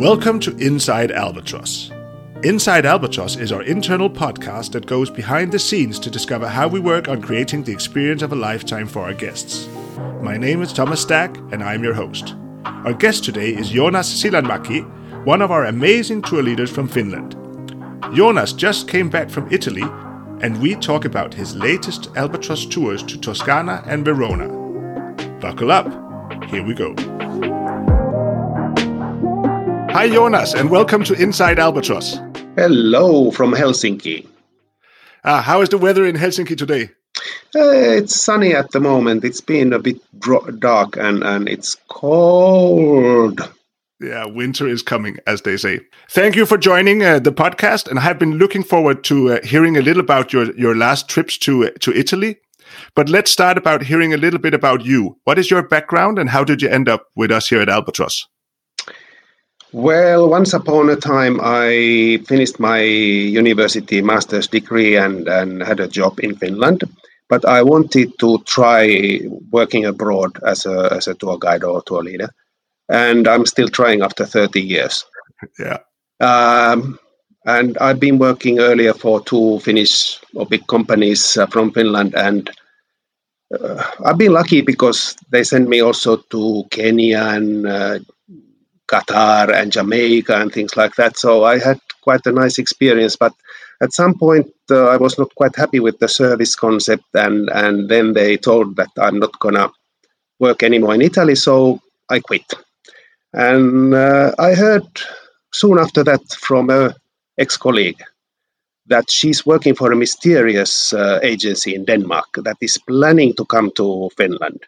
Welcome to Inside Albatros. Inside Albatros is our internal podcast that goes behind the scenes to discover how we work on creating the experience of a lifetime for our guests. My name is Thomas Stack, and I'm your host. Our guest today is Joonas Sillanmäki, one of our amazing tour leaders from Finland. Joonas just came back from Italy, and we talk about his latest Albatros tours to Toscana and Verona. Buckle up, here we go. Hi, Joonas, and welcome to Inside Albatros. Hello from Helsinki. Uh, how is the weather in Helsinki today? Uh, it's sunny at the moment. It's been a bit dark and, and it's cold. Yeah, winter is coming, as they say. Thank you for joining uh, the podcast, and I have been looking forward to uh, hearing a little about your your last trips to uh, to Italy. But let's start about hearing a little bit about you. What is your background, and how did you end up with us here at Albatros? Well, once upon a time, I finished my university master's degree and, and had a job in Finland. But I wanted to try working abroad as a, as a tour guide or tour leader. And I'm still trying after 30 years. Yeah. Um, and I've been working earlier for two Finnish or big companies uh, from Finland. And uh, I've been lucky because they sent me also to Kenya and uh, Qatar and Jamaica and things like that. So I had quite a nice experience. But at some point, uh, I was not quite happy with the service concept, and and then they told that I'm not gonna work anymore in Italy, so I quit. And uh, I heard soon after that from a ex-colleague that she's working for a mysterious uh, agency in Denmark that is planning to come to Finland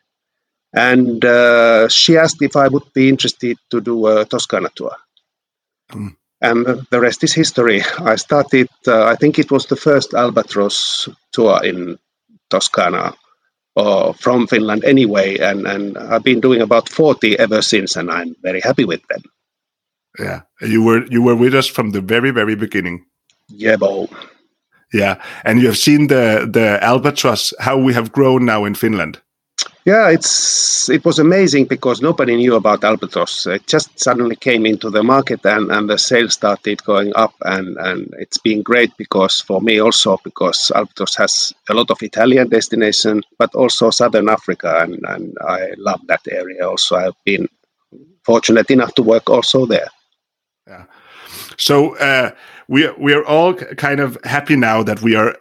and uh, she asked if I would be interested to do a Toscana tour. Mm. And the rest is history. I started, uh, I think it was the first Albatros tour in Toscana uh, from Finland anyway, and, and I've been doing about 40 ever since, and I'm very happy with them. Yeah, you were you were with us from the very very beginning. Yeah, bo. Yeah, and you have seen the the albatross how we have grown now in Finland. Yeah, it's it was amazing because nobody knew about Albatros. It just suddenly came into the market and, and the sales started going up and, and it's been great because for me also because Albatros has a lot of Italian destination but also Southern Africa and, and I love that area also. I've been fortunate enough to work also there. Yeah. So uh, we we are all kind of happy now that we are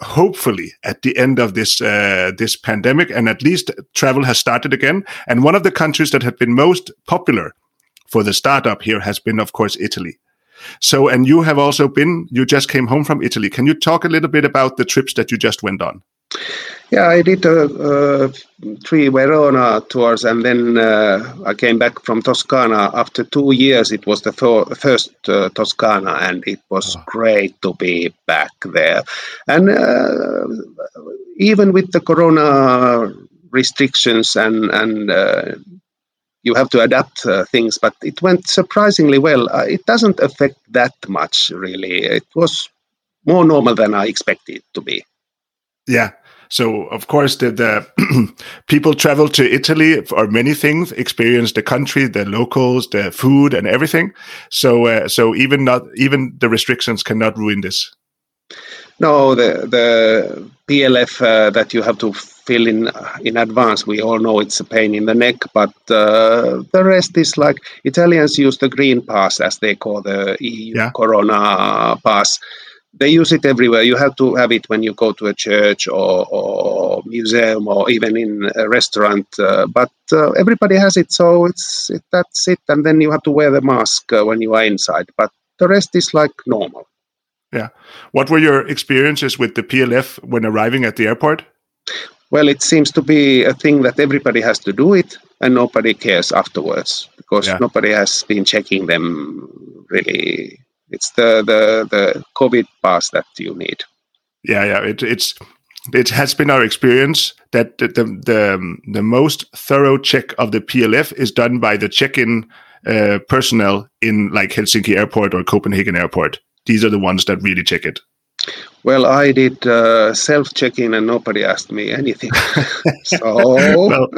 hopefully at the end of this uh, this pandemic, and at least travel has started again. And one of the countries that have been most popular for the startup here has been, of course, Italy. So, and you have also been. You just came home from Italy. Can you talk a little bit about the trips that you just went on? Yeah, I did uh, uh, three Verona tours, and then uh, I came back from Toscana after two years. It was the first uh, Toscana, and it was oh. great to be back there. And uh, even with the Corona restrictions and and uh, you have to adapt things, but it went surprisingly well. it doesn't affect that much, really. It was more normal than I expected it to be. Yeah, so of course, the, the people travel to Italy for many things, experience the country, the locals, the food, and everything. So uh, so even not even the restrictions cannot ruin this. No, the the PLF uh, that you have to fill in in advance. We all know it's a pain in the neck, but uh, the rest is like Italians use the green pass, as they call the EU yeah. Corona pass they use it everywhere. You have to have it when you go to a church or, or museum or even in a restaurant. Uh, but uh, everybody has it, so it's it, that's it. And then you have to wear the mask uh, when you are inside. But the rest is like normal. Yeah. What were your experiences with the PLF when arriving at the airport? Well, it seems to be a thing that everybody has to do it, and nobody cares afterwards because yeah. nobody has been checking them really it's the the the COVID pass that you need. Yeah, yeah. It, it's it has been our experience that the, the the, the most thorough check of the PLF is done by the check-in uh, personnel in like Helsinki Airport or Copenhagen Airport. These are the ones that really check it. Well, I did uh, self check-in and nobody asked me anything. so well,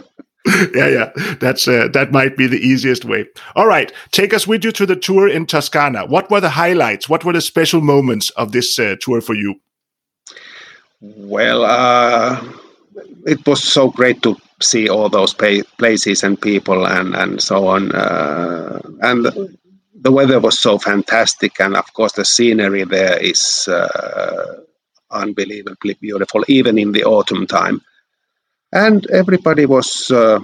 yeah, yeah. That's uh, that might be the easiest way. All right, take us with you to the tour in Toscana. What were the highlights? What were the special moments of this uh, tour for you? Well, uh, it was so great to see all those places and people and and so on. Uh, and the weather was so fantastic, and of course the scenery there is uh, unbelievably beautiful, even in the autumn time and everybody was uh,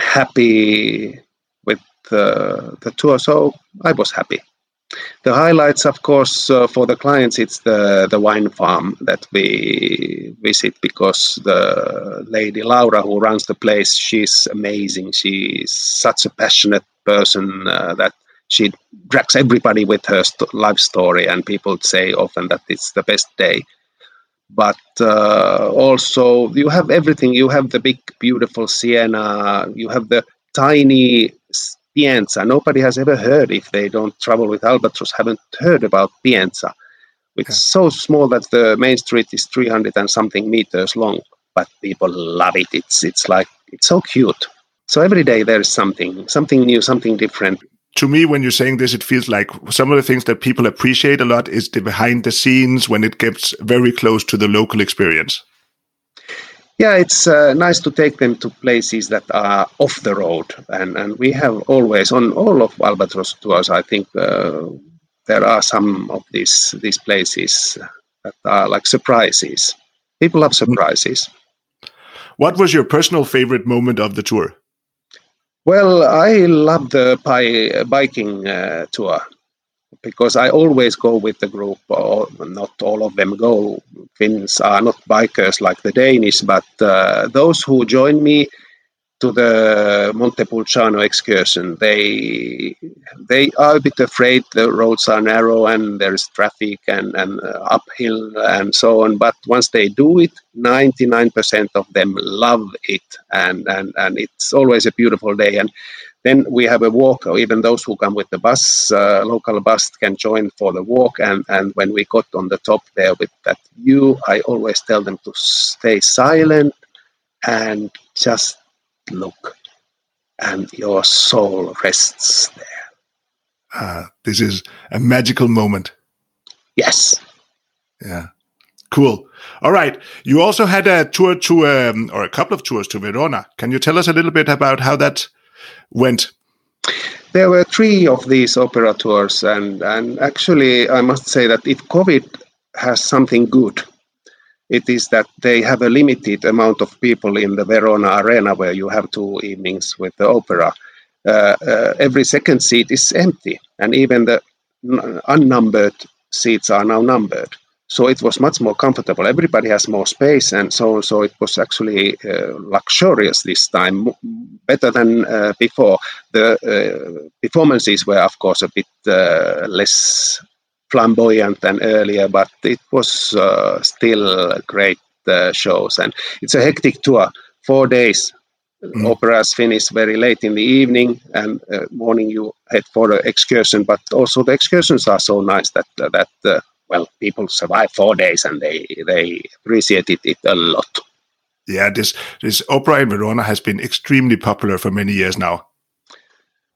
happy with uh, the tour so i was happy. The highlights of course uh, for the clients it's the the wine farm that we visit because the lady laura who runs the place she's amazing. She's such a passionate person uh, that she drags everybody with her st- life story and people say often that it's the best day but uh, also you have everything. You have the big, beautiful Siena. You have the tiny Pienza. Nobody has ever heard, if they don't travel with Albatros, haven't heard about Pienza. It's so small that the main street is 300 and something meters long, but people love it. It's it's like it's so cute. So every day there's something, something new, something different to me, when you're saying this, it feels like some of the things that people appreciate a lot is the behind the scenes when it gets very close to the local experience. Yeah, it's uh, nice to take them to places that are off the road, and and we have always on all of Albatros tours. I think uh, there are some of these these places that are like surprises. People love surprises. What was your personal favorite moment of the tour? Well, I love the biking uh, tour because I always go with the group, or not all of them go. Finns are not bikers like the Danish, but uh, those who join me to the Montepulciano excursion. They they are a bit afraid. The roads are narrow and there is traffic and and uh, uphill and so on. But once they do it, ninety nine percent of them love it, and and and it's always a beautiful day. And then we have a walk. Or even those who come with the bus, uh, local bus, can join for the walk. And and when we got on the top there with that view, I always tell them to stay silent and just look, and your soul rests there. Ah, this is a magical moment. Yes. Yeah. Cool. All right. You also had a tour to, um, or a couple of tours to Verona. Can you tell us a little bit about how that went? There were three of these opera tours, and, and actually, I must say that if COVID has something good, it is that they have a limited amount of people in the Verona Arena where you have two evenings with the opera. Uh, uh, every second seat is empty, and even the unnumbered seats are now numbered. So it was much more comfortable. Everybody has more space, and so. So it was actually uh, luxurious this time, better than uh, before. The uh, performances were, of course, a bit uh, less flamboyant than earlier, but it was uh, still great uh, shows. And it's a hectic tour, four days. Mm. Operas finish very late in the evening, and uh, morning you head for the excursion. But also the excursions are so nice that uh, that uh, well, people survive four days and they they appreciated it a lot. Yeah, this this opera in Verona has been extremely popular for many years now.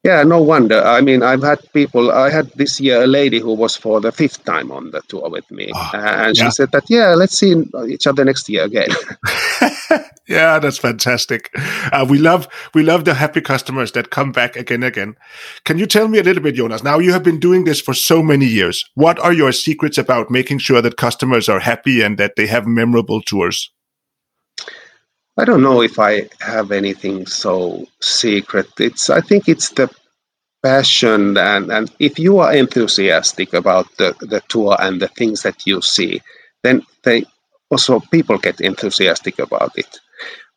Yeah, no wonder. I mean, I've had people. I had this year a lady who was for the fifth time on the tour with me, oh, and she said that yeah, let's see each other next year again. yeah, that's fantastic. Uh, we love we love the happy customers that come back again and again. Can you tell me a little bit, Joonas? Now you have been doing this for so many years. What are your secrets about making sure that customers are happy and that they have memorable tours? I don't know if I have anything so secret. It's I think it's the passion and, and if you are enthusiastic about the, the tour and the things that you see, then they also people get enthusiastic about it.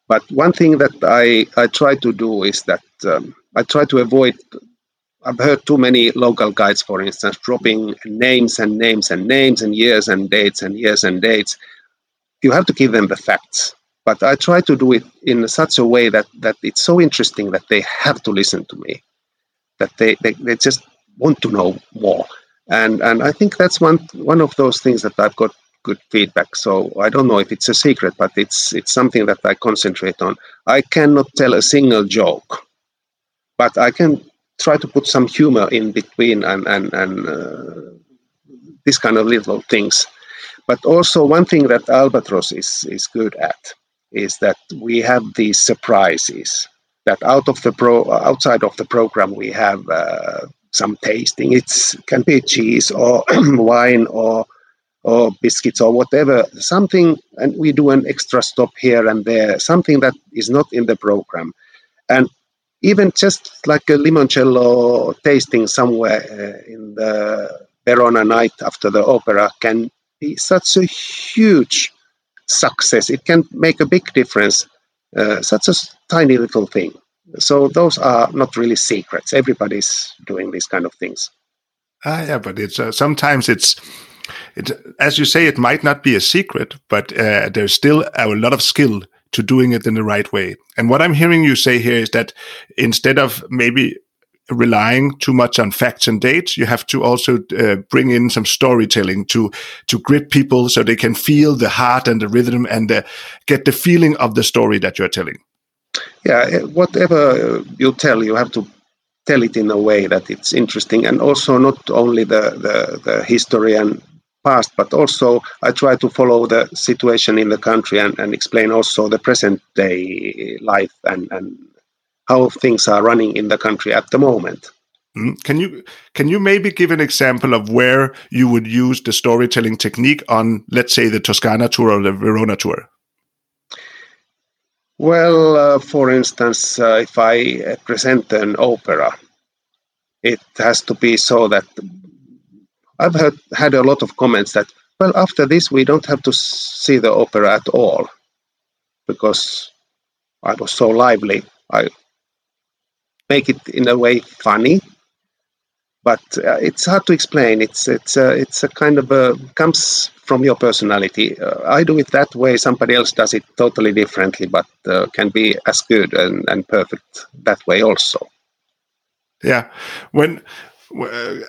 But one thing that I, I try to do is that um, I try to avoid I've heard too many local guides, for instance, dropping names and names and names and years and dates and years and dates. You have to give them the facts but I try to do it in such a way that that it's so interesting that they have to listen to me, that they, they, they just want to know more. And and I think that's one one of those things that I've got good feedback. So I don't know if it's a secret, but it's it's something that I concentrate on. I cannot tell a single joke, but I can try to put some humor in between and and and uh, this kind of little things. But also one thing that Albatros is is good at is that we have these surprises that out of the pro outside of the program we have uh, some tasting. It's can be cheese or wine or or biscuits or whatever, something, and we do an extra stop here and there, something that is not in the program. And even just like a limoncello tasting somewhere uh, in the Verona night after the opera can be such a huge success. It can make a big difference, uh, such a tiny little thing. So those are not really secrets. Everybody's doing these kind of things. Ah, yeah, but it's uh, sometimes it's it as you say, it might not be a secret, but uh, there's still a lot of skill to doing it in the right way. And what I'm hearing you say here is that instead of maybe relying too much on facts and dates, you have to also uh, bring in some storytelling to to grip people so they can feel the heart and the rhythm and uh, get the feeling of the story that you're telling. Yeah, eh, whatever you tell, you have to tell it in a way that it's interesting, and also not only the the, the history and past, but also I try to follow the situation in the country and, and explain also the present day life and, and how things are running in the country at the moment. Mm. Can you can you maybe give an example of where you would use the storytelling technique on, let's say, the Toscana tour or the Verona tour? Well, uh, for instance, uh, if I uh, present an opera, it has to be so that I've heard, had a lot of comments that, well, after this, we don't have to see the opera at all because I was so lively. I make it in a way funny, but uh, it's hard to explain. It's it's uh, it's a kind of a comes from your personality. Uh, I do it that way. Somebody else does it totally differently, but uh, can be as good and, and perfect that way also. Yeah, when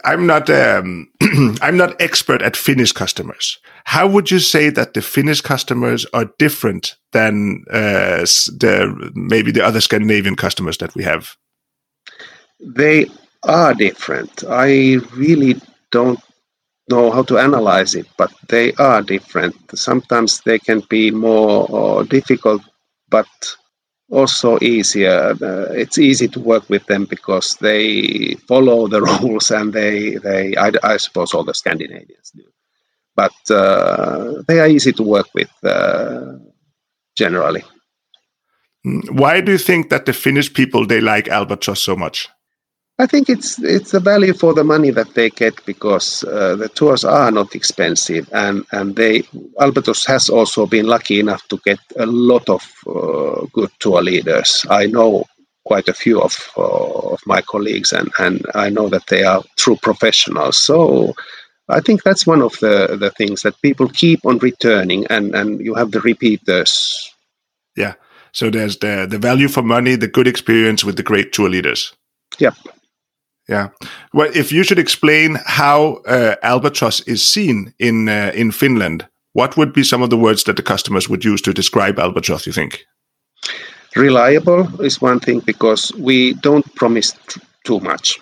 I'm not um, I'm not expert at Finnish customers. How would you say that the Finnish customers are different than uh, the maybe the other Scandinavian customers that we have? They are different. I really don't know how to analyze it, but they are different. Sometimes they can be more difficult, but also easier. Uh, it's easy to work with them because they follow the rules, and they they I, I suppose all the Scandinavians do, but uh, they are easy to work with uh, generally. Mm, why do you think that the Finnish people they like Albatros so much? I think it's it's a value for the money that they get because uh, the tours are not expensive, and and they Albatros has also been lucky enough to get a lot of uh, good tour leaders. I know quite a few of uh, of my colleagues, and and I know that they are true professionals. So. I think that's one of the, the things that people keep on returning, and, and you have the repeaters. Yeah. So there's the the value for money, the good experience with the great tour leaders. Yep. Yeah. Well, if you should explain how uh, Albatros is seen in uh, in Finland, what would be some of the words that the customers would use to describe Albatros? You think? Reliable is one thing because we don't promise t- too much.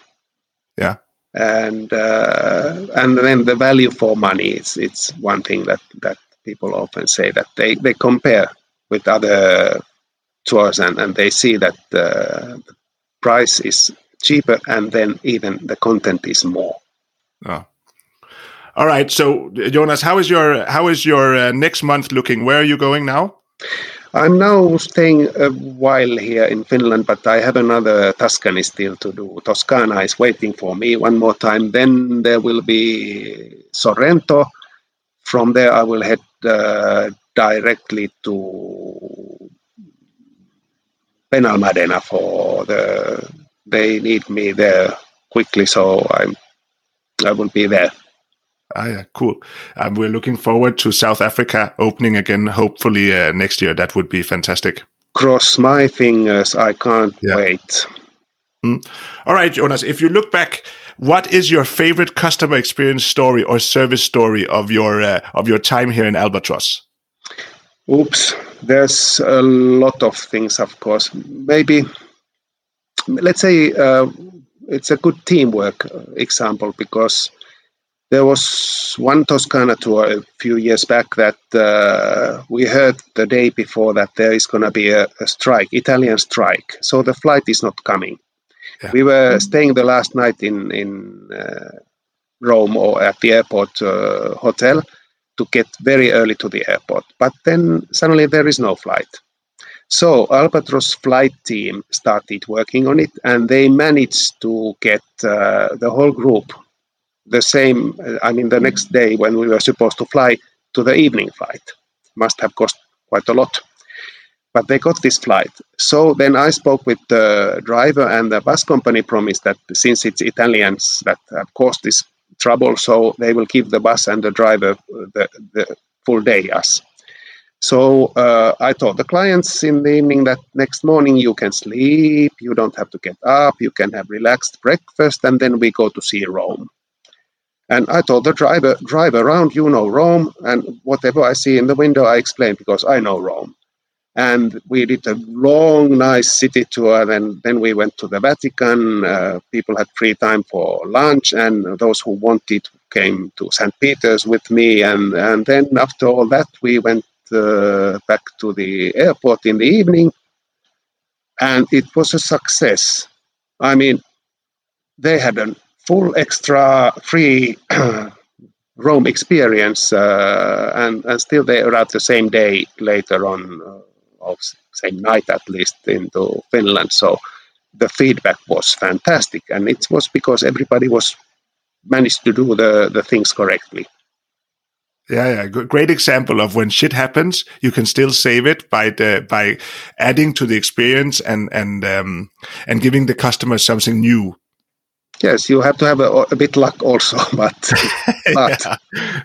Yeah. And uh, and then the value for money it's it's one thing that that people often say that they they compare with other tours and, and they see that the price is cheaper and then even the content is more. Oh. All right. So Joonas, how is your how is your uh, next month looking? Where are you going now? I'm now staying a while here in Finland, but I have another Tuscany still to do. Toscana is waiting for me one more time. Then there will be Sorrento. From there, I will head uh, directly to Benalmadena for the they need me there quickly, so I'm I will be there. Ah, yeah, cool. Um, we're looking forward to South Africa opening again, hopefully uh, next year. That would be fantastic. Cross my fingers. I can't yeah. wait. Mm. All right, Joonas, if you look back what is your favorite customer experience story or service story of your uh, of your time here in Albatros? Oops, there's a lot of things, of course. Maybe let's say uh, it's a good teamwork example because there was one Toscana tour a few years back that uh, we heard the day before that there is going to be a, a, strike, Italian strike. So the flight is not coming. Yeah. We were staying the last night in in uh, Rome or at the airport uh, hotel to get very early to the airport. But then suddenly there is no flight. So Albatros flight team started working on it, and they managed to get uh, the whole group the same. I mean, the next day when we were supposed to fly to the evening flight, must have cost quite a lot. But they got this flight. So then I spoke with the driver, and the bus company promised that since it's Italians that have caused this trouble, so they will give the bus and the driver the, the full day us. So uh, I told the clients in the evening that next morning you can sleep, you don't have to get up, you can have relaxed breakfast, and then we go to see Rome. And I told the driver, drive around, you know Rome, and whatever I see in the window, I explain because I know Rome. And we did a long, nice city tour. And then we went to the Vatican. Uh, people had free time for lunch, and those who wanted came to St. Peter's with me. And, and then after all that, we went back to the airport in the evening, and it was a success. I mean, they had a full extra free Rome experience, uh, and, and still they arrived the same day later on, uh, or same night at least, into Finland. So the feedback was fantastic, and it was because everybody was managed to do the, the things correctly. Yeah, yeah, great example of when shit happens, you can still save it by the by adding to the experience and and um, and giving the customer something new. Yes, you have to have a, a bit luck also, but, but. yeah.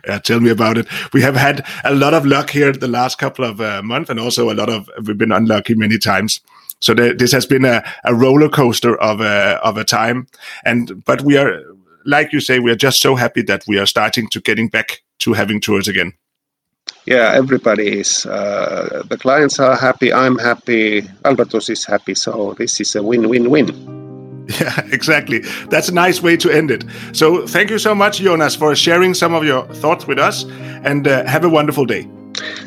yeah. tell me about it. We have had a lot of luck here the last couple of uh, months, and also a lot of we've been unlucky many times. So the, this has been a, a roller coaster of a of a time, and but we are like you say, we are just so happy that we are starting to getting back to having tours again? Yeah, everybody is. Uh, the clients are happy. I'm happy. Albatros is happy. So this is a win-win-win. Yeah, exactly. That's a nice way to end it. So thank you so much, Joonas, for sharing some of your thoughts with us, and uh, have a wonderful day.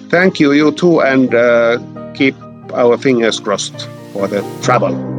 Thank you. You too, and uh, keep our fingers crossed for the travel.